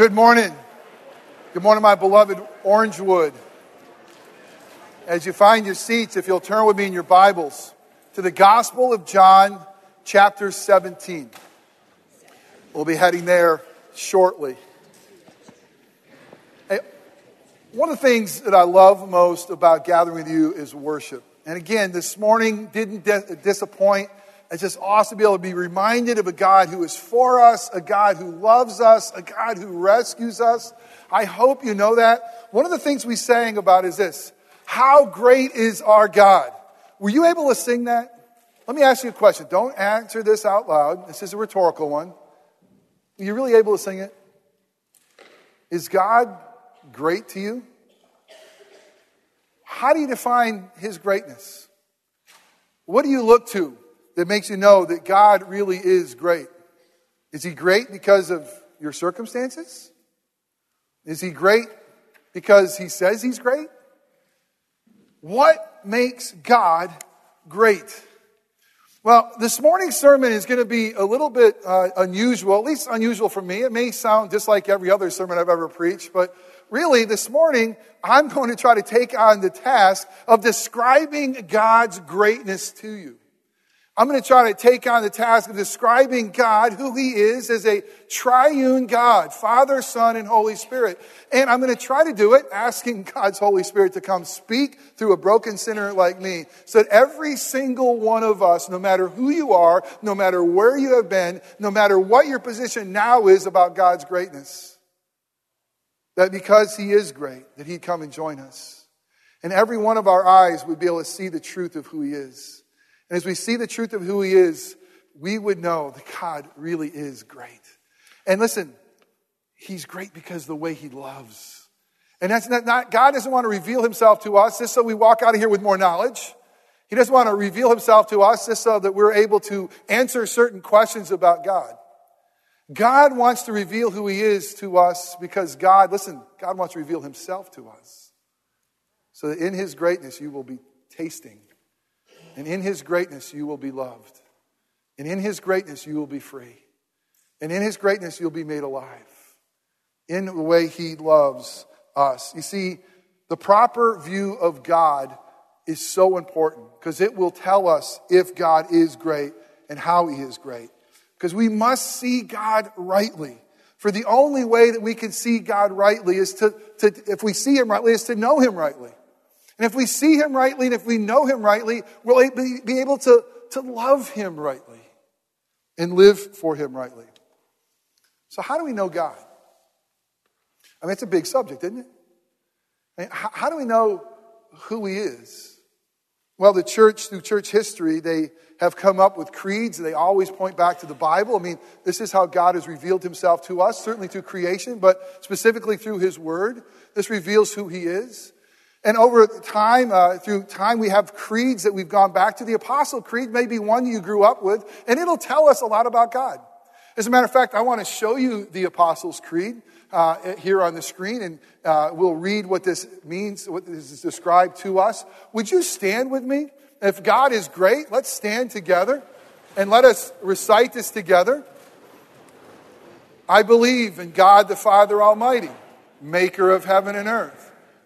Good morning. Good morning, my beloved Orangewood. As you find your seats, if you'll turn with me in your Bibles to the Gospel of John, chapter 17. We'll be heading there shortly. One of the things that I love most about gathering with you is worship. And again, this morning didn't disappoint. It's just awesome to be able to be reminded of a God who is for us, a God who loves us, a God who rescues us. I hope you know that. One of the things we sang about is this How great is our God? Were you able to sing that? Let me ask you a question. Don't answer this out loud. This is a rhetorical one. Are you really able to sing it? Is God great to you? How do you define his greatness? What do you look to that makes you know that God really is great? Is he great because of your circumstances? Is he great because he says he's great? What makes God great? Well, this morning's sermon is going to be a little bit uh, unusual, at least unusual for me. It may sound just like every other sermon I've ever preached, but really this morning I'm going to try to take on the task of describing God's greatness to you. I'm going to try to take on the task of describing God, who He is, as a triune God, Father, Son, and Holy Spirit. And I'm going to try to do it asking God's Holy Spirit to come speak through a broken sinner like me, so that every single one of us, no matter who you are, no matter where you have been, no matter what your position now is about God's greatness, that because He is great, that He'd come and join us. And every one of our eyes would be able to see the truth of who He is. And as we see the truth of who He is, we would know that God really is great. And listen, He's great because the way He loves. And that's not, not, God doesn't want to reveal Himself to us just so we walk out of here with more knowledge. He doesn't want to reveal Himself to us just so that we're able to answer certain questions about God. God wants to reveal who He is to us because God, listen, God wants to reveal Himself to us. So that in His greatness you will be tasting and in his greatness, you will be loved. And in his greatness, you will be free. And in his greatness, you'll be made alive in the way he loves us. You see, the proper view of God is so important because it will tell us if God is great and how he is great. Because we must see God rightly. For the only way that we can see God rightly is to, to, if we see him rightly, is to know him rightly. And if we see him rightly and if we know him rightly, we'll be able to, to love him rightly and live for him rightly. So, how do we know God? I mean, it's a big subject, isn't it? I mean, how, how do we know who he is? Well, the church, through church history, they have come up with creeds. They always point back to the Bible. I mean, this is how God has revealed himself to us, certainly through creation, but specifically through his word. This reveals who he is. And over time, uh, through time, we have creeds that we've gone back to. The Apostle Creed may be one you grew up with, and it'll tell us a lot about God. As a matter of fact, I want to show you the Apostles' Creed uh, here on the screen, and uh, we'll read what this means, what this is described to us. Would you stand with me? If God is great, let's stand together and let us recite this together. I believe in God the Father Almighty, maker of heaven and earth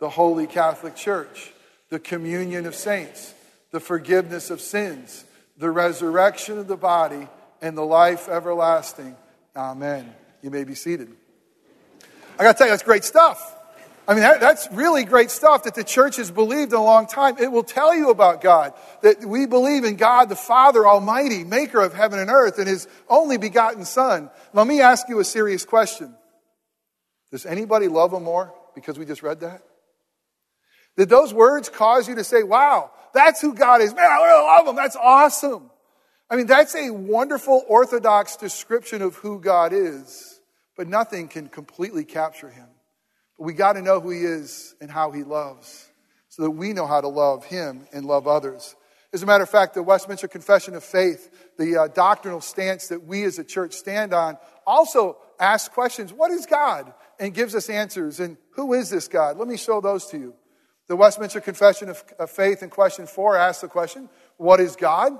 the Holy Catholic Church, the communion of saints, the forgiveness of sins, the resurrection of the body, and the life everlasting. Amen. You may be seated. I got to tell you, that's great stuff. I mean, that, that's really great stuff that the church has believed in a long time. It will tell you about God, that we believe in God the Father Almighty, maker of heaven and earth, and his only begotten Son. Let me ask you a serious question Does anybody love him more because we just read that? Did those words cause you to say, wow, that's who God is? Man, I really love him. That's awesome. I mean, that's a wonderful orthodox description of who God is. but nothing can completely capture him. But we got to know who he is and how he loves so that we know how to love him and love others. As a matter of fact, the Westminster Confession of Faith, the uh, doctrinal stance that we as a church stand on, also asks questions What is God? and gives us answers. And who is this God? Let me show those to you. The Westminster Confession of, of Faith in question four asks the question What is God?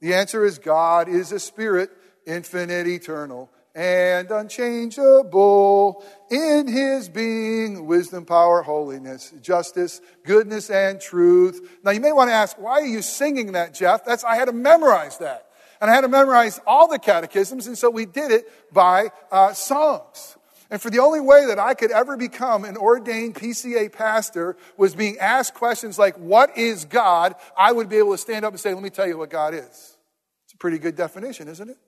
The answer is God is a spirit, infinite, eternal and unchangeable in his being, wisdom, power, holiness, justice, goodness, and truth. Now you may want to ask, why are you singing that, Jeff? That's, I had to memorize that. And I had to memorize all the catechisms, and so we did it by uh, songs. And for the only way that I could ever become an ordained PCA pastor was being asked questions like, What is God? I would be able to stand up and say, Let me tell you what God is. It's a pretty good definition, isn't it?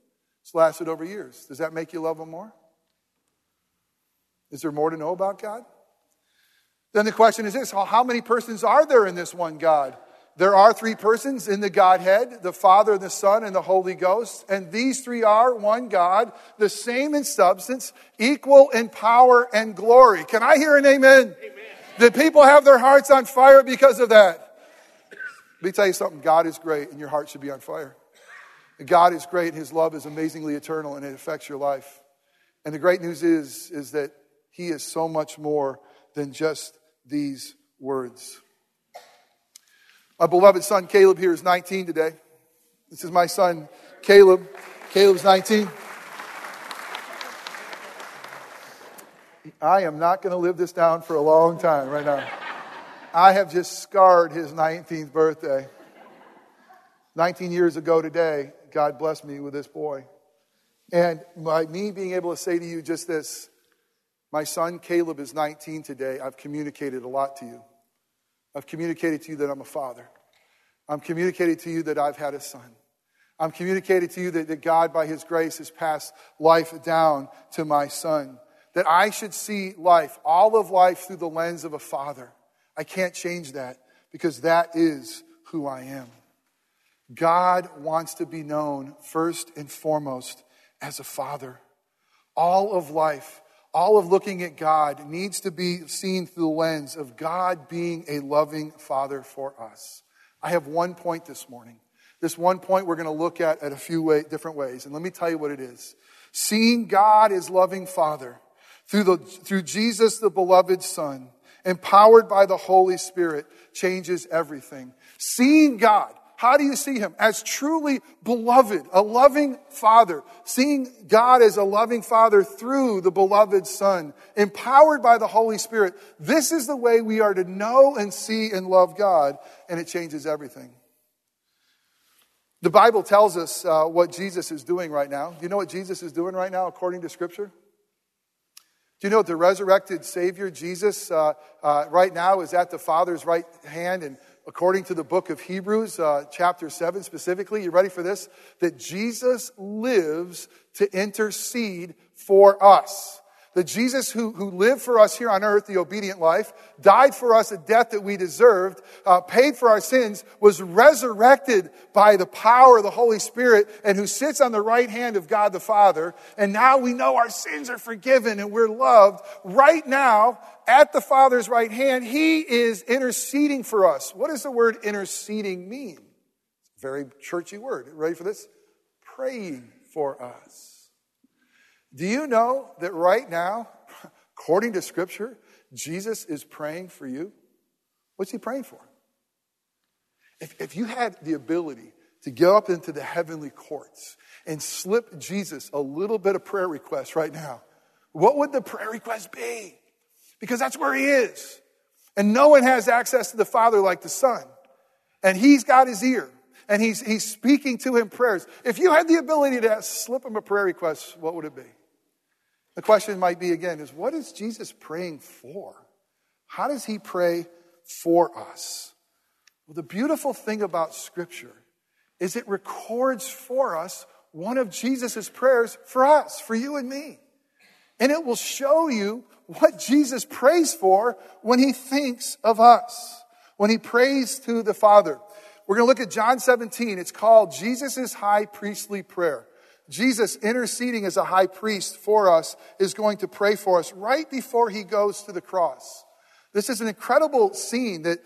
It's lasted over years. Does that make you love Him more? Is there more to know about God? Then the question is this how many persons are there in this one God? There are three persons in the Godhead the Father, the Son, and the Holy Ghost. And these three are one God, the same in substance, equal in power and glory. Can I hear an amen? amen. Did people have their hearts on fire because of that? Let me tell you something God is great, and your heart should be on fire. God is great, and His love is amazingly eternal, and it affects your life. And the great news is, is that He is so much more than just these words. My beloved son Caleb here is 19 today. This is my son Caleb. Caleb's 19. I am not going to live this down for a long time right now. I have just scarred his 19th birthday. 19 years ago today, God blessed me with this boy. And by me being able to say to you just this, my son Caleb is 19 today. I've communicated a lot to you. I've communicated to you that I'm a father. I'm communicated to you that I've had a son. I'm communicated to you that, that God, by His grace, has passed life down to my son. That I should see life, all of life, through the lens of a father. I can't change that because that is who I am. God wants to be known first and foremost as a father. All of life, all of looking at God needs to be seen through the lens of God being a loving father for us. I have one point this morning. This one point we're going to look at at a few way, different ways. And let me tell you what it is. Seeing God as loving father through, the, through Jesus, the beloved son, empowered by the Holy Spirit, changes everything. Seeing God how do you see him? As truly beloved, a loving father, seeing God as a loving father through the beloved son, empowered by the Holy Spirit. This is the way we are to know and see and love God, and it changes everything. The Bible tells us uh, what Jesus is doing right now. Do you know what Jesus is doing right now according to Scripture? Do you know what the resurrected Savior, Jesus, uh, uh, right now is at the Father's right hand and according to the book of Hebrews, uh, chapter 7 specifically, you ready for this? That Jesus lives to intercede for us. The Jesus who, who lived for us here on earth, the obedient life, died for us a death that we deserved, uh, paid for our sins, was resurrected by the power of the Holy Spirit, and who sits on the right hand of God the Father. And now we know our sins are forgiven and we're loved. Right now, at the Father's right hand, He is interceding for us. What does the word interceding mean? It's a very churchy word. Ready for this? Praying for us. Do you know that right now, according to Scripture, Jesus is praying for you? What's he praying for? If, if you had the ability to go up into the heavenly courts and slip Jesus a little bit of prayer request right now, what would the prayer request be? Because that's where he is. And no one has access to the Father like the Son. And he's got his ear. And he's, he's speaking to him prayers. If you had the ability to slip him a prayer request, what would it be? The question might be again is what is Jesus praying for? How does he pray for us? Well, the beautiful thing about Scripture is it records for us one of Jesus' prayers for us, for you and me. And it will show you what Jesus prays for when he thinks of us, when he prays to the Father. We're going to look at John 17. It's called Jesus' high priestly prayer. Jesus interceding as a high priest for us is going to pray for us right before he goes to the cross. This is an incredible scene that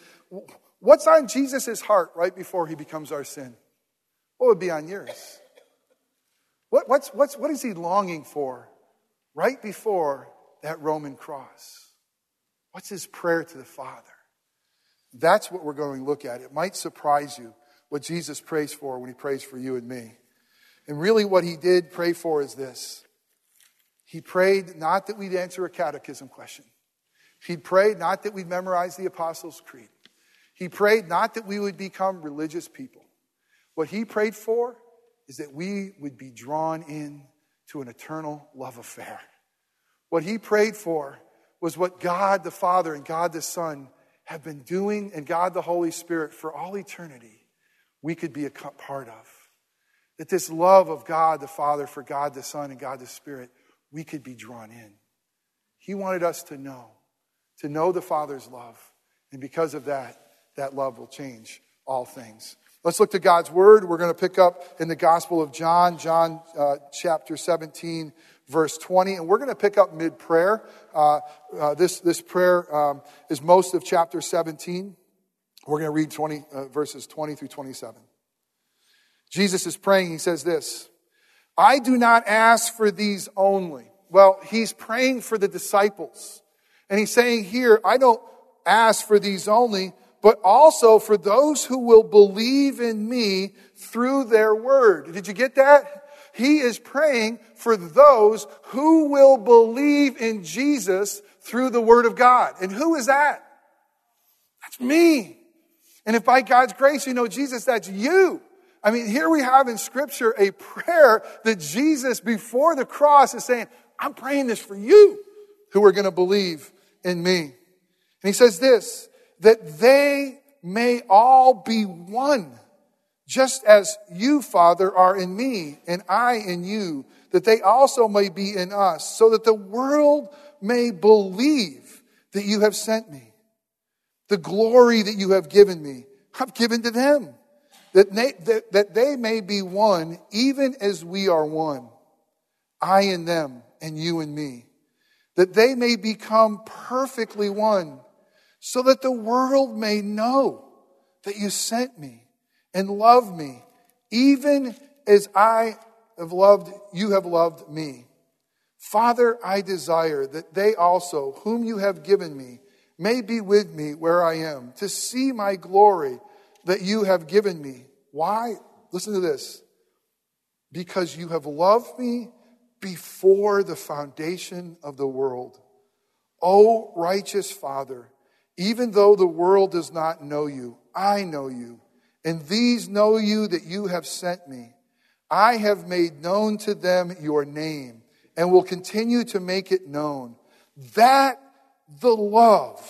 what's on Jesus' heart right before he becomes our sin? What would be on yours? What, what's, what's, what is he longing for right before that Roman cross? What's his prayer to the Father? That's what we're going to look at. It might surprise you what Jesus prays for when he prays for you and me. And really, what he did pray for is this He prayed not that we'd answer a catechism question, he prayed not that we'd memorize the Apostles' Creed, he prayed not that we would become religious people. What he prayed for is that we would be drawn in to an eternal love affair. What he prayed for was what God the Father and God the Son have been doing and God the Holy Spirit for all eternity, we could be a part of. That this love of God the Father for God the Son and God the Spirit, we could be drawn in. He wanted us to know, to know the Father's love. And because of that, that love will change all things. Let's look to God's Word. We're going to pick up in the Gospel of John, John uh, chapter 17, verse 20. And we're going to pick up mid prayer. Uh, uh, this, this prayer um, is most of chapter 17. We're going to read 20, uh, verses 20 through 27. Jesus is praying. He says this I do not ask for these only. Well, he's praying for the disciples. And he's saying here, I don't ask for these only, but also for those who will believe in me through their word. Did you get that? He is praying for those who will believe in Jesus through the word of God. And who is that? That's me. And if by God's grace you know Jesus, that's you. I mean, here we have in scripture a prayer that Jesus before the cross is saying, I'm praying this for you who are going to believe in me. And he says this, that they may all be one, just as you, Father, are in me and I in you, that they also may be in us, so that the world may believe that you have sent me. The glory that you have given me, I've given to them that they, that, that they may be one, even as we are one. I and them, and you and me. That they may become perfectly one, so that the world may know that you sent me and love me, even as I have loved, you have loved me. Father, I desire that they also, whom you have given me, may be with me where I am, to see my glory that you have given me. Why? Listen to this. Because you have loved me before the foundation of the world. O righteous Father, even though the world does not know you, I know you, and these know you that you have sent me. I have made known to them your name and will continue to make it known. That the love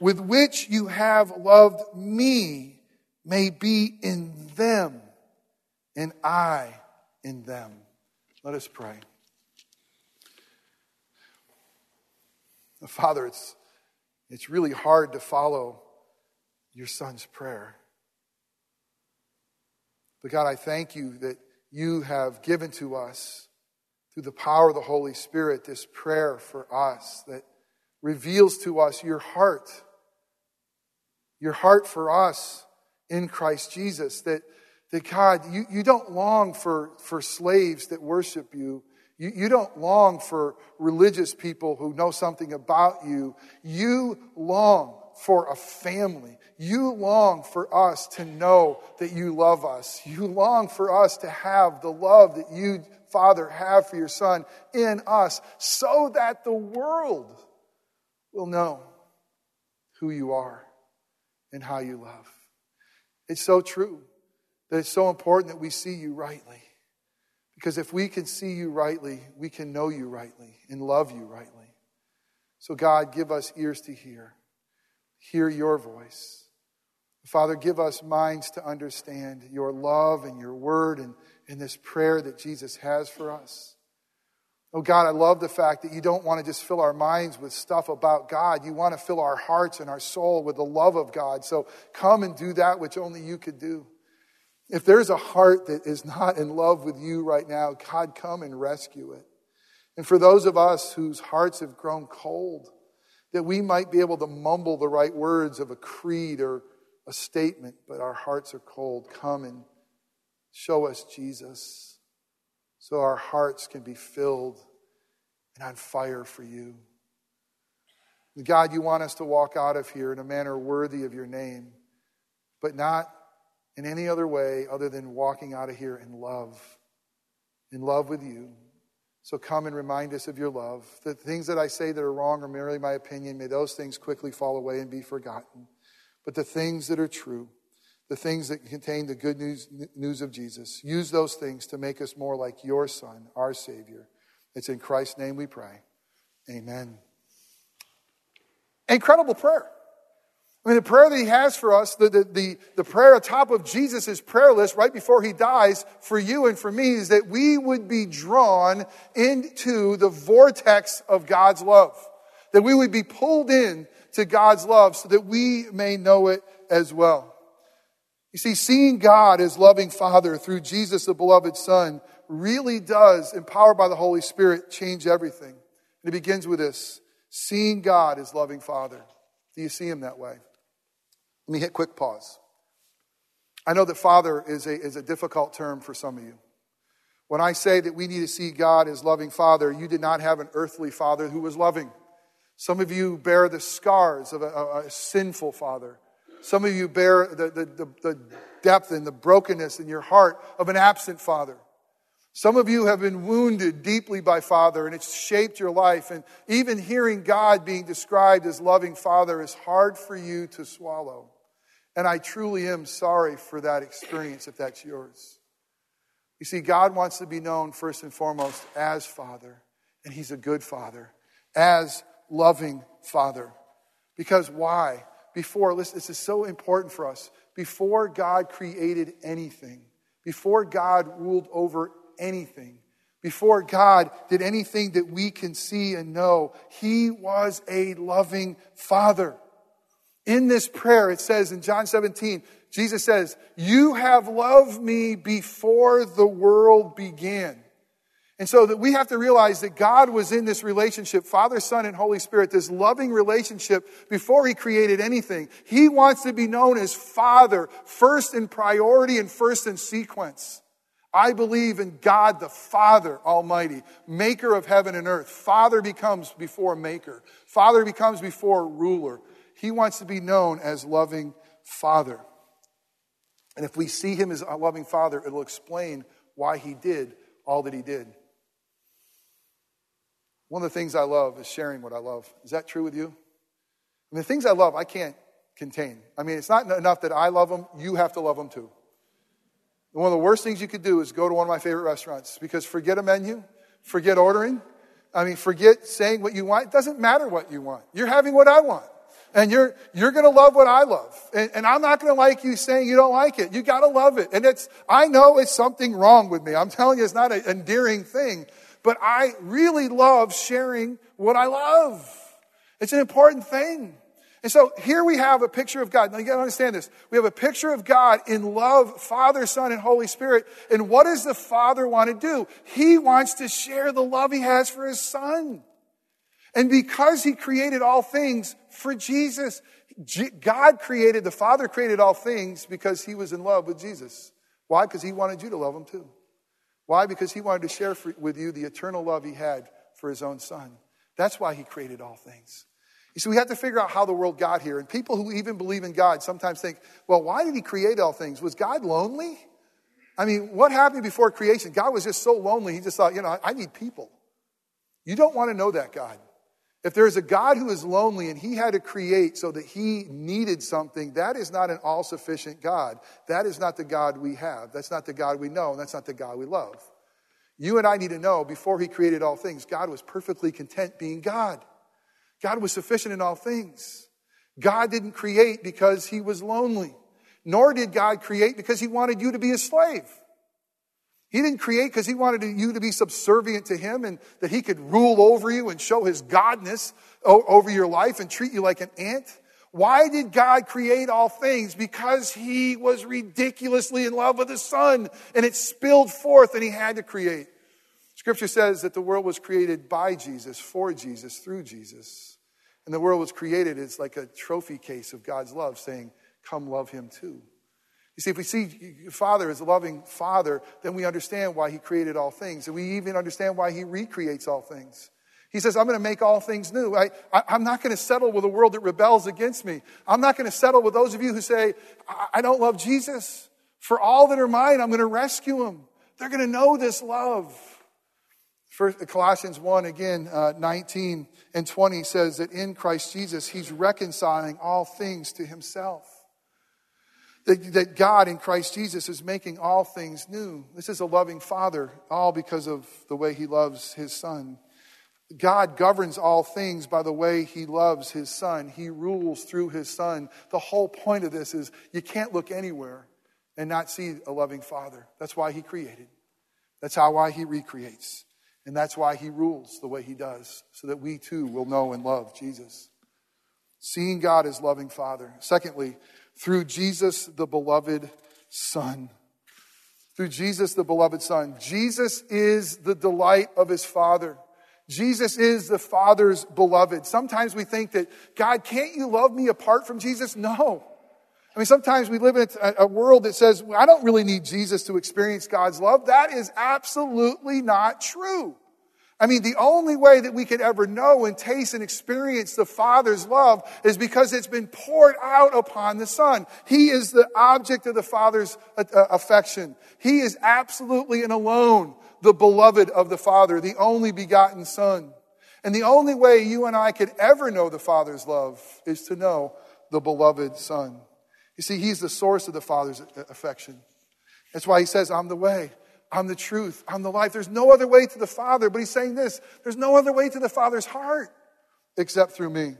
with which you have loved me may be in them and I in them. Let us pray. Father, it's, it's really hard to follow your son's prayer. But God, I thank you that you have given to us, through the power of the Holy Spirit, this prayer for us that reveals to us your heart, your heart for us in Christ Jesus. That, that God, you, you don't long for, for slaves that worship you. you. You don't long for religious people who know something about you. You long for a family. You long for us to know that you love us. You long for us to have the love that you, Father, have for your Son in us so that the world will know who you are and how you love. It's so true that it's so important that we see you rightly. Because if we can see you rightly, we can know you rightly and love you rightly. So, God, give us ears to hear, hear your voice. Father, give us minds to understand your love and your word and, and this prayer that Jesus has for us. Oh God, I love the fact that you don't want to just fill our minds with stuff about God. You want to fill our hearts and our soul with the love of God. So come and do that which only you could do. If there's a heart that is not in love with you right now, God, come and rescue it. And for those of us whose hearts have grown cold, that we might be able to mumble the right words of a creed or a statement, but our hearts are cold. Come and show us Jesus so our hearts can be filled and on fire for you. God, you want us to walk out of here in a manner worthy of your name, but not in any other way other than walking out of here in love, in love with you. So come and remind us of your love. The things that I say that are wrong are merely my opinion. May those things quickly fall away and be forgotten. But the things that are true, the things that contain the good news, news of Jesus, use those things to make us more like your Son, our Savior. It's in Christ's name we pray. Amen. Incredible prayer. I mean, the prayer that he has for us, the, the, the, the prayer atop of Jesus' prayer list right before he dies for you and for me is that we would be drawn into the vortex of God's love. That we would be pulled in to God's love so that we may know it as well. You see, seeing God as loving Father through Jesus, the beloved Son, really does, empowered by the Holy Spirit, change everything. And it begins with this seeing God as loving Father. Do you see Him that way? Let me hit quick pause. I know that Father is a, is a difficult term for some of you. When I say that we need to see God as loving Father, you did not have an earthly Father who was loving. Some of you bear the scars of a, a, a sinful Father. Some of you bear the, the, the, the depth and the brokenness in your heart of an absent Father. Some of you have been wounded deeply by Father and it's shaped your life. And even hearing God being described as loving Father is hard for you to swallow. And I truly am sorry for that experience if that's yours. You see, God wants to be known first and foremost as Father, and He's a good Father, as loving Father. Because why? Before, listen, this is so important for us. Before God created anything, before God ruled over anything. Before God did anything that we can see and know, He was a loving Father. In this prayer, it says in John 17, Jesus says, You have loved me before the world began. And so that we have to realize that God was in this relationship, Father, Son, and Holy Spirit, this loving relationship before He created anything. He wants to be known as Father, first in priority and first in sequence. I believe in God the Father Almighty, maker of heaven and earth. Father becomes before maker, Father becomes before ruler. He wants to be known as loving Father. And if we see him as a loving Father, it'll explain why he did all that he did. One of the things I love is sharing what I love. Is that true with you? I mean, the things I love, I can't contain. I mean, it's not enough that I love them, you have to love them too. One of the worst things you could do is go to one of my favorite restaurants because forget a menu, forget ordering. I mean, forget saying what you want. It doesn't matter what you want. You're having what I want. And you're, you're going to love what I love. And, and I'm not going to like you saying you don't like it. You got to love it. And it's, I know it's something wrong with me. I'm telling you, it's not an endearing thing. But I really love sharing what I love. It's an important thing. And so here we have a picture of God. Now you gotta understand this. We have a picture of God in love, Father, Son, and Holy Spirit. And what does the Father want to do? He wants to share the love he has for his Son. And because he created all things for Jesus, God created, the Father created all things because he was in love with Jesus. Why? Because he wanted you to love him too. Why? Because he wanted to share with you the eternal love he had for his own Son. That's why he created all things. You see, we have to figure out how the world got here. And people who even believe in God sometimes think, well, why did he create all things? Was God lonely? I mean, what happened before creation? God was just so lonely, he just thought, you know, I need people. You don't want to know that God. If there's a God who is lonely and he had to create so that he needed something, that is not an all sufficient God. That is not the God we have. That's not the God we know, and that's not the God we love. You and I need to know before he created all things, God was perfectly content being God. God was sufficient in all things. God didn't create because he was lonely, nor did God create because he wanted you to be a slave. He didn't create because he wanted you to be subservient to him and that he could rule over you and show his godness over your life and treat you like an ant. Why did God create all things? Because he was ridiculously in love with his son and it spilled forth and he had to create. Scripture says that the world was created by Jesus, for Jesus, through Jesus. And the world was created as like a trophy case of God's love, saying, Come love him too. You see, if we see your Father as a loving Father, then we understand why He created all things. And we even understand why He recreates all things. He says, I'm going to make all things new. I, am not going to settle with a world that rebels against me. I'm not going to settle with those of you who say, I, I don't love Jesus. For all that are mine, I'm going to rescue them. They're going to know this love. First, Colossians 1, again, uh, 19 and 20 says that in Christ Jesus, He's reconciling all things to Himself. That, that God in Christ Jesus is making all things new. This is a loving Father, all because of the way He loves His Son. God governs all things by the way He loves His Son. He rules through His Son. The whole point of this is you can't look anywhere and not see a loving Father. That's why He created. That's how why He recreates. And that's why He rules the way He does, so that we too will know and love Jesus. Seeing God as loving Father. Secondly, through Jesus, the beloved Son. Through Jesus, the beloved Son. Jesus is the delight of his Father. Jesus is the Father's beloved. Sometimes we think that, God, can't you love me apart from Jesus? No. I mean, sometimes we live in a, world that says, I don't really need Jesus to experience God's love. That is absolutely not true. I mean, the only way that we could ever know and taste and experience the Father's love is because it's been poured out upon the Son. He is the object of the Father's uh, uh, affection. He is absolutely and alone the beloved of the Father, the only begotten Son. And the only way you and I could ever know the Father's love is to know the beloved Son. You see, He's the source of the Father's uh, affection. That's why He says, I'm the way. I'm the truth. I'm the life. There's no other way to the Father. But he's saying this there's no other way to the Father's heart except through me.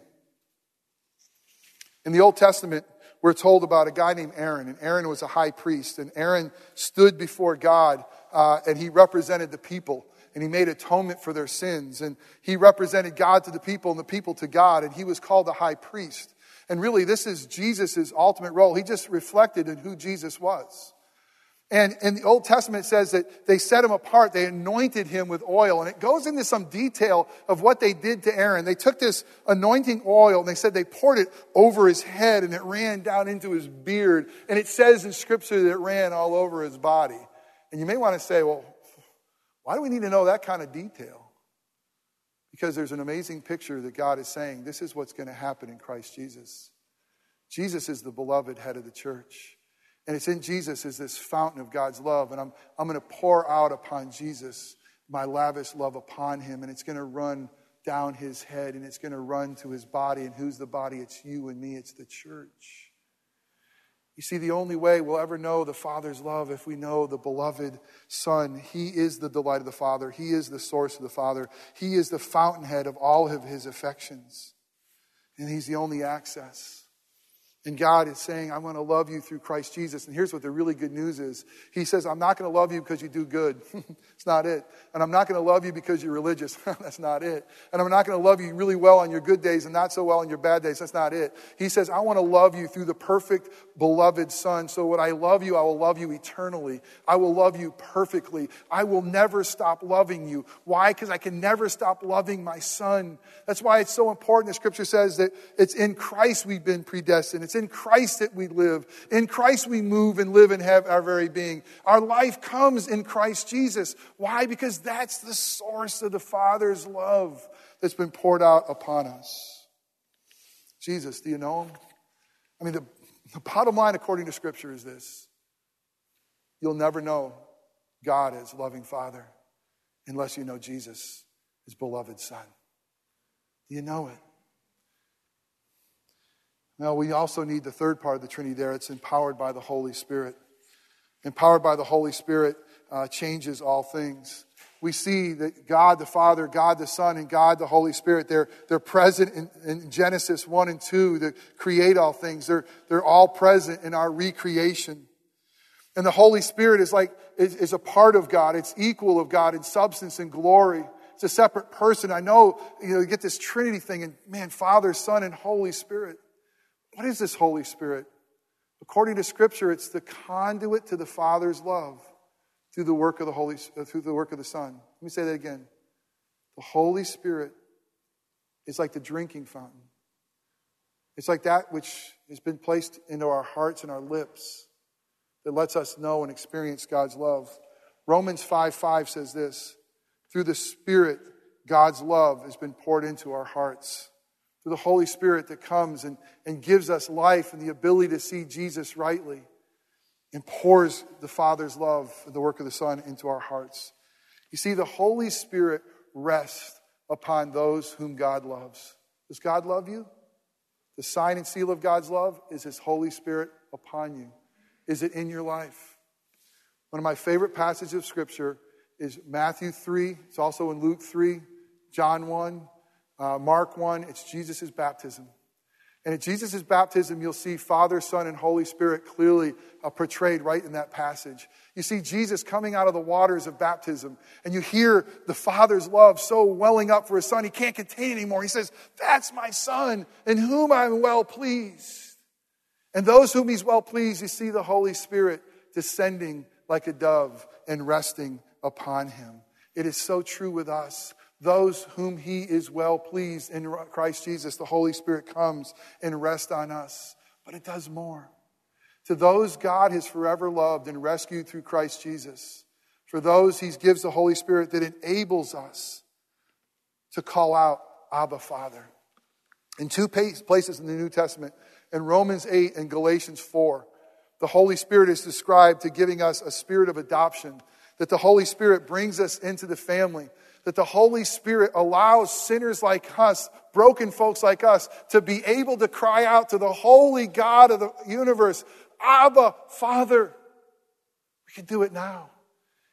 In the Old Testament, we're told about a guy named Aaron, and Aaron was a high priest, and Aaron stood before God, uh, and he represented the people, and he made atonement for their sins, and he represented God to the people and the people to God, and he was called a high priest. And really, this is Jesus' ultimate role. He just reflected in who Jesus was. And in the Old Testament, it says that they set him apart. They anointed him with oil. And it goes into some detail of what they did to Aaron. They took this anointing oil and they said they poured it over his head and it ran down into his beard. And it says in Scripture that it ran all over his body. And you may want to say, well, why do we need to know that kind of detail? Because there's an amazing picture that God is saying this is what's going to happen in Christ Jesus. Jesus is the beloved head of the church. And it's in Jesus is this fountain of God's love. And I'm, I'm going to pour out upon Jesus my lavish love upon him. And it's going to run down his head and it's going to run to his body. And who's the body? It's you and me, it's the church. You see, the only way we'll ever know the Father's love if we know the beloved Son. He is the delight of the Father. He is the source of the Father. He is the fountainhead of all of his affections. And he's the only access. And God is saying, I'm going to love you through Christ Jesus. And here's what the really good news is He says, I'm not going to love you because you do good. It's not it. And I'm not going to love you because you're religious. That's not it. And I'm not going to love you really well on your good days and not so well on your bad days. That's not it. He says, I want to love you through the perfect, beloved Son. So when I love you, I will love you eternally. I will love you perfectly. I will never stop loving you. Why? Because I can never stop loving my Son. That's why it's so important. The scripture says that it's in Christ we've been predestined. It's in Christ that we live. In Christ we move and live and have our very being. Our life comes in Christ Jesus. Why? Because that's the source of the Father's love that's been poured out upon us. Jesus, do you know him? I mean, the, the bottom line, according to Scripture, is this you'll never know God as loving Father unless you know Jesus, his beloved Son. Do you know it? Now, we also need the third part of the Trinity there. It's empowered by the Holy Spirit. Empowered by the Holy Spirit uh, changes all things. We see that God the Father, God the Son, and God the Holy Spirit, they're, they're present in, in Genesis 1 and 2 to create all things. They're, they're all present in our recreation. And the Holy Spirit is like, is, is a part of God. It's equal of God in substance and glory. It's a separate person. I know, you know, you get this Trinity thing and man, Father, Son, and Holy Spirit. What is this Holy Spirit? According to Scripture, it's the conduit to the Father's love through the work of the Holy uh, through the work of the Son. Let me say that again. The Holy Spirit is like the drinking fountain. It's like that which has been placed into our hearts and our lips that lets us know and experience God's love. Romans 5 5 says this through the Spirit, God's love has been poured into our hearts. Through the Holy Spirit that comes and, and gives us life and the ability to see Jesus rightly and pours the Father's love and the work of the Son into our hearts. You see, the Holy Spirit rests upon those whom God loves. Does God love you? The sign and seal of God's love is His Holy Spirit upon you. Is it in your life? One of my favorite passages of Scripture is Matthew 3. It's also in Luke 3, John 1, uh, Mark 1. It's Jesus' baptism. And at Jesus' baptism, you'll see Father, Son, and Holy Spirit clearly uh, portrayed right in that passage. You see Jesus coming out of the waters of baptism, and you hear the Father's love so welling up for his Son, he can't contain anymore. He says, That's my Son, in whom I'm well pleased. And those whom he's well pleased, you see the Holy Spirit descending like a dove and resting upon him. It is so true with us those whom he is well pleased in Christ Jesus, the Holy Spirit comes and rests on us. But it does more. To those God has forever loved and rescued through Christ Jesus, for those he gives the Holy Spirit that enables us to call out Abba Father. In two places in the New Testament, in Romans 8 and Galatians 4, the Holy Spirit is described to giving us a spirit of adoption, that the Holy Spirit brings us into the family that the Holy Spirit allows sinners like us, broken folks like us, to be able to cry out to the holy God of the universe, Abba, Father. We can do it now.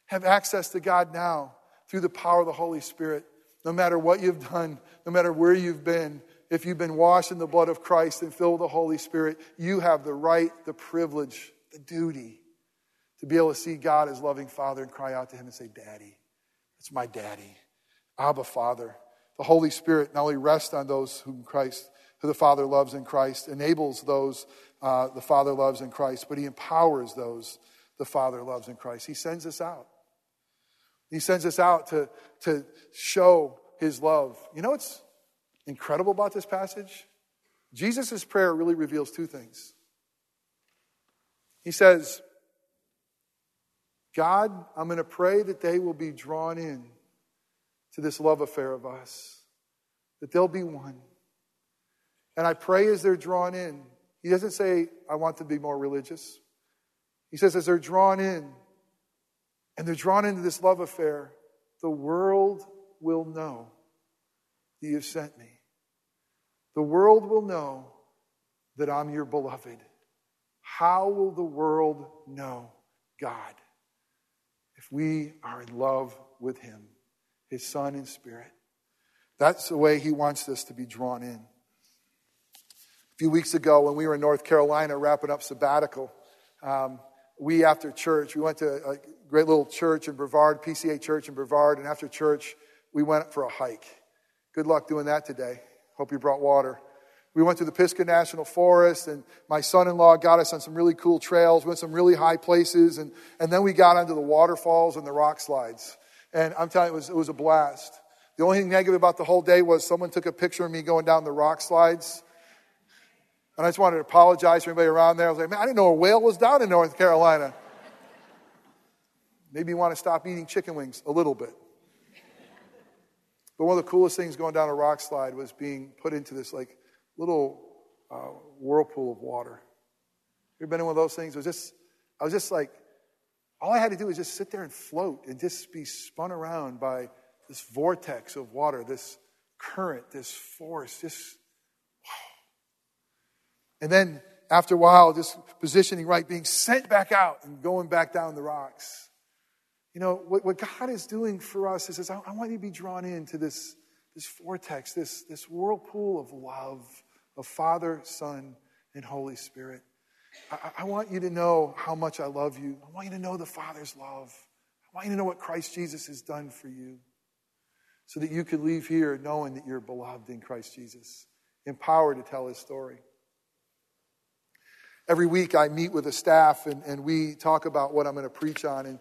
Have access to God now through the power of the Holy Spirit. No matter what you've done, no matter where you've been, if you've been washed in the blood of Christ and filled with the Holy Spirit, you have the right, the privilege, the duty to be able to see God as loving Father and cry out to Him and say, Daddy, it's my daddy. Abba, Father. The Holy Spirit not only rests on those whom Christ, who the Father loves in Christ, enables those uh, the Father loves in Christ, but He empowers those the Father loves in Christ. He sends us out. He sends us out to, to show His love. You know what's incredible about this passage? Jesus' prayer really reveals two things. He says, God, I'm going to pray that they will be drawn in to this love affair of us, that they'll be one. And I pray as they're drawn in, he doesn't say, I want to be more religious. He says, as they're drawn in, and they're drawn into this love affair, the world will know that you've sent me. The world will know that I'm your beloved. How will the world know God if we are in love with Him? His Son in Spirit. That's the way he wants us to be drawn in. A few weeks ago, when we were in North Carolina wrapping up sabbatical, um, we, after church, we went to a great little church in Brevard, PCA church in Brevard, and after church, we went for a hike. Good luck doing that today. Hope you brought water. We went to the Pisgah National Forest, and my son in law got us on some really cool trails, went some really high places, and, and then we got onto the waterfalls and the rock slides. And I'm telling you, it was, it was a blast. The only thing negative about the whole day was someone took a picture of me going down the rock slides. And I just wanted to apologize for anybody around there. I was like, man, I didn't know a whale was down in North Carolina. Maybe you want to stop eating chicken wings a little bit. But one of the coolest things going down a rock slide was being put into this like little uh, whirlpool of water. You ever been in one of those things? It was just, I was just like all I had to do was just sit there and float and just be spun around by this vortex of water, this current, this force, just And then after a while, just positioning right, being sent back out and going back down the rocks. You know, what, what God is doing for us is, is I, I want you to be drawn into this, this vortex, this, this whirlpool of love of Father, Son, and Holy Spirit. I, I want you to know how much I love you. I want you to know the Father's love. I want you to know what Christ Jesus has done for you so that you could leave here knowing that you're beloved in Christ Jesus, empowered to tell his story. Every week I meet with the staff and, and we talk about what I'm going to preach on, and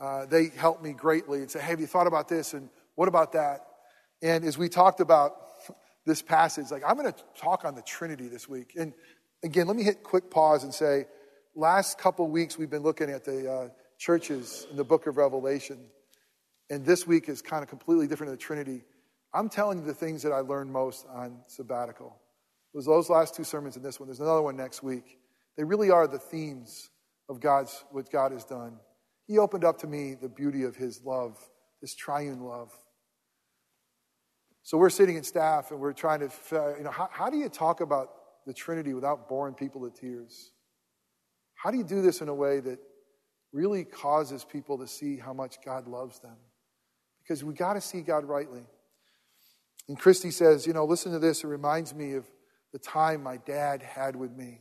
uh, they help me greatly and say, Hey, have you thought about this? And what about that? And as we talked about this passage, like I'm going to talk on the Trinity this week. And again, let me hit quick pause and say, last couple weeks we've been looking at the uh, churches in the book of Revelation. And this week is kind of completely different than the Trinity. I'm telling you the things that I learned most on sabbatical. It was those last two sermons and this one. There's another one next week. They really are the themes of God's, what God has done. He opened up to me the beauty of his love, this triune love. So we're sitting in staff and we're trying to, you know, how, how do you talk about the Trinity without boring people to tears? How do you do this in a way that really causes people to see how much God loves them? Because we got to see God rightly. And Christy says, you know, listen to this. It reminds me of the time my dad had with me.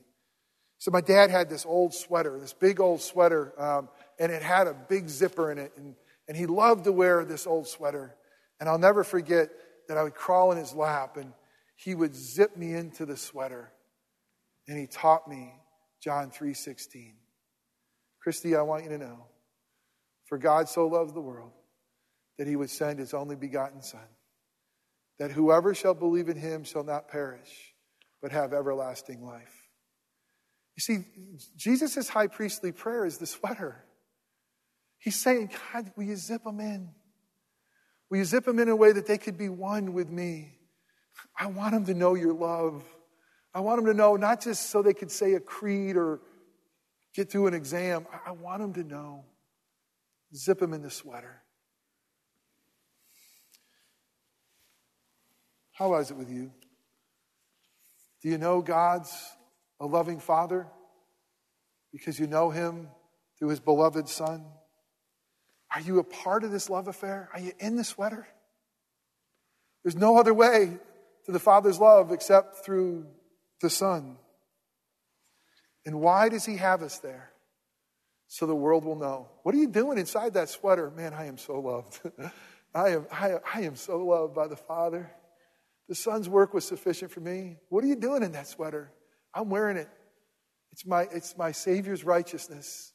So my dad had this old sweater, this big old sweater, um, and it had a big zipper in it. And, and he loved to wear this old sweater. And I'll never forget that I would crawl in his lap and he would zip me into the sweater. And he taught me John 3:16. Christy, I want you to know, for God so loved the world that he would send his only begotten son, that whoever shall believe in him shall not perish, but have everlasting life. You see, Jesus' high priestly prayer is the sweater. He's saying, God, will you zip them in? Will you zip them in a way that they could be one with me? I want them to know your love. I want them to know not just so they could say a creed or get through an exam. I want them to know. Zip them in the sweater. How is it with you? Do you know God's a loving father because you know him through his beloved son? Are you a part of this love affair? Are you in the sweater? There's no other way to the Father's love except through the Son. And why does He have us there? So the world will know. What are you doing inside that sweater? Man, I am so loved. I am, I, I am so loved by the Father. The Son's work was sufficient for me. What are you doing in that sweater? I'm wearing it. It's my, it's my Savior's righteousness.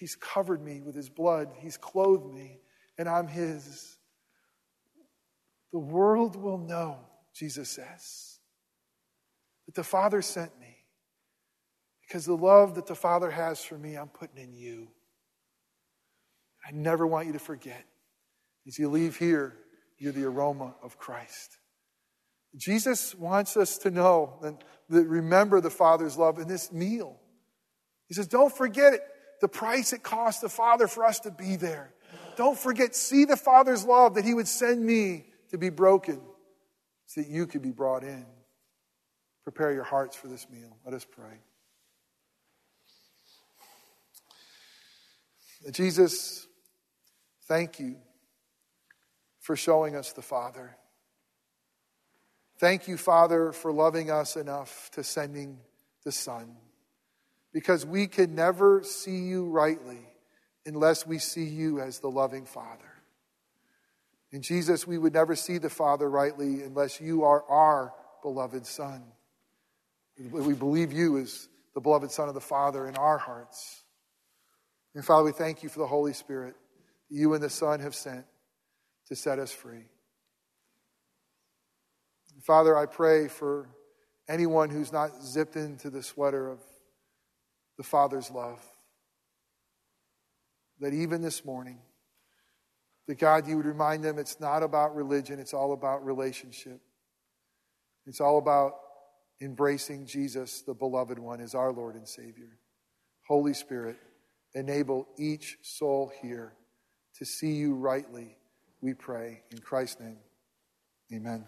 He's covered me with His blood, He's clothed me, and I'm His. The world will know, Jesus says, that the Father sent me because the love that the Father has for me, I'm putting in you. I never want you to forget. As you leave here, you're the aroma of Christ. Jesus wants us to know and remember the Father's love in this meal. He says, Don't forget it, the price it cost the Father for us to be there. Don't forget, see the Father's love that He would send me to be broken so that you could be brought in. Prepare your hearts for this meal. Let us pray. Jesus, thank you for showing us the Father. Thank you, Father, for loving us enough to sending the Son. Because we can never see you rightly unless we see you as the loving Father. In Jesus, we would never see the Father rightly unless you are our beloved Son. We believe you as the beloved Son of the Father in our hearts. And Father, we thank you for the Holy Spirit that you and the Son have sent to set us free. Father, I pray for anyone who's not zipped into the sweater of the Father's love, that even this morning, that God, you would remind them it's not about religion, it's all about relationship. It's all about embracing Jesus, the beloved one, as our Lord and Savior. Holy Spirit, enable each soul here to see you rightly, we pray. In Christ's name, amen.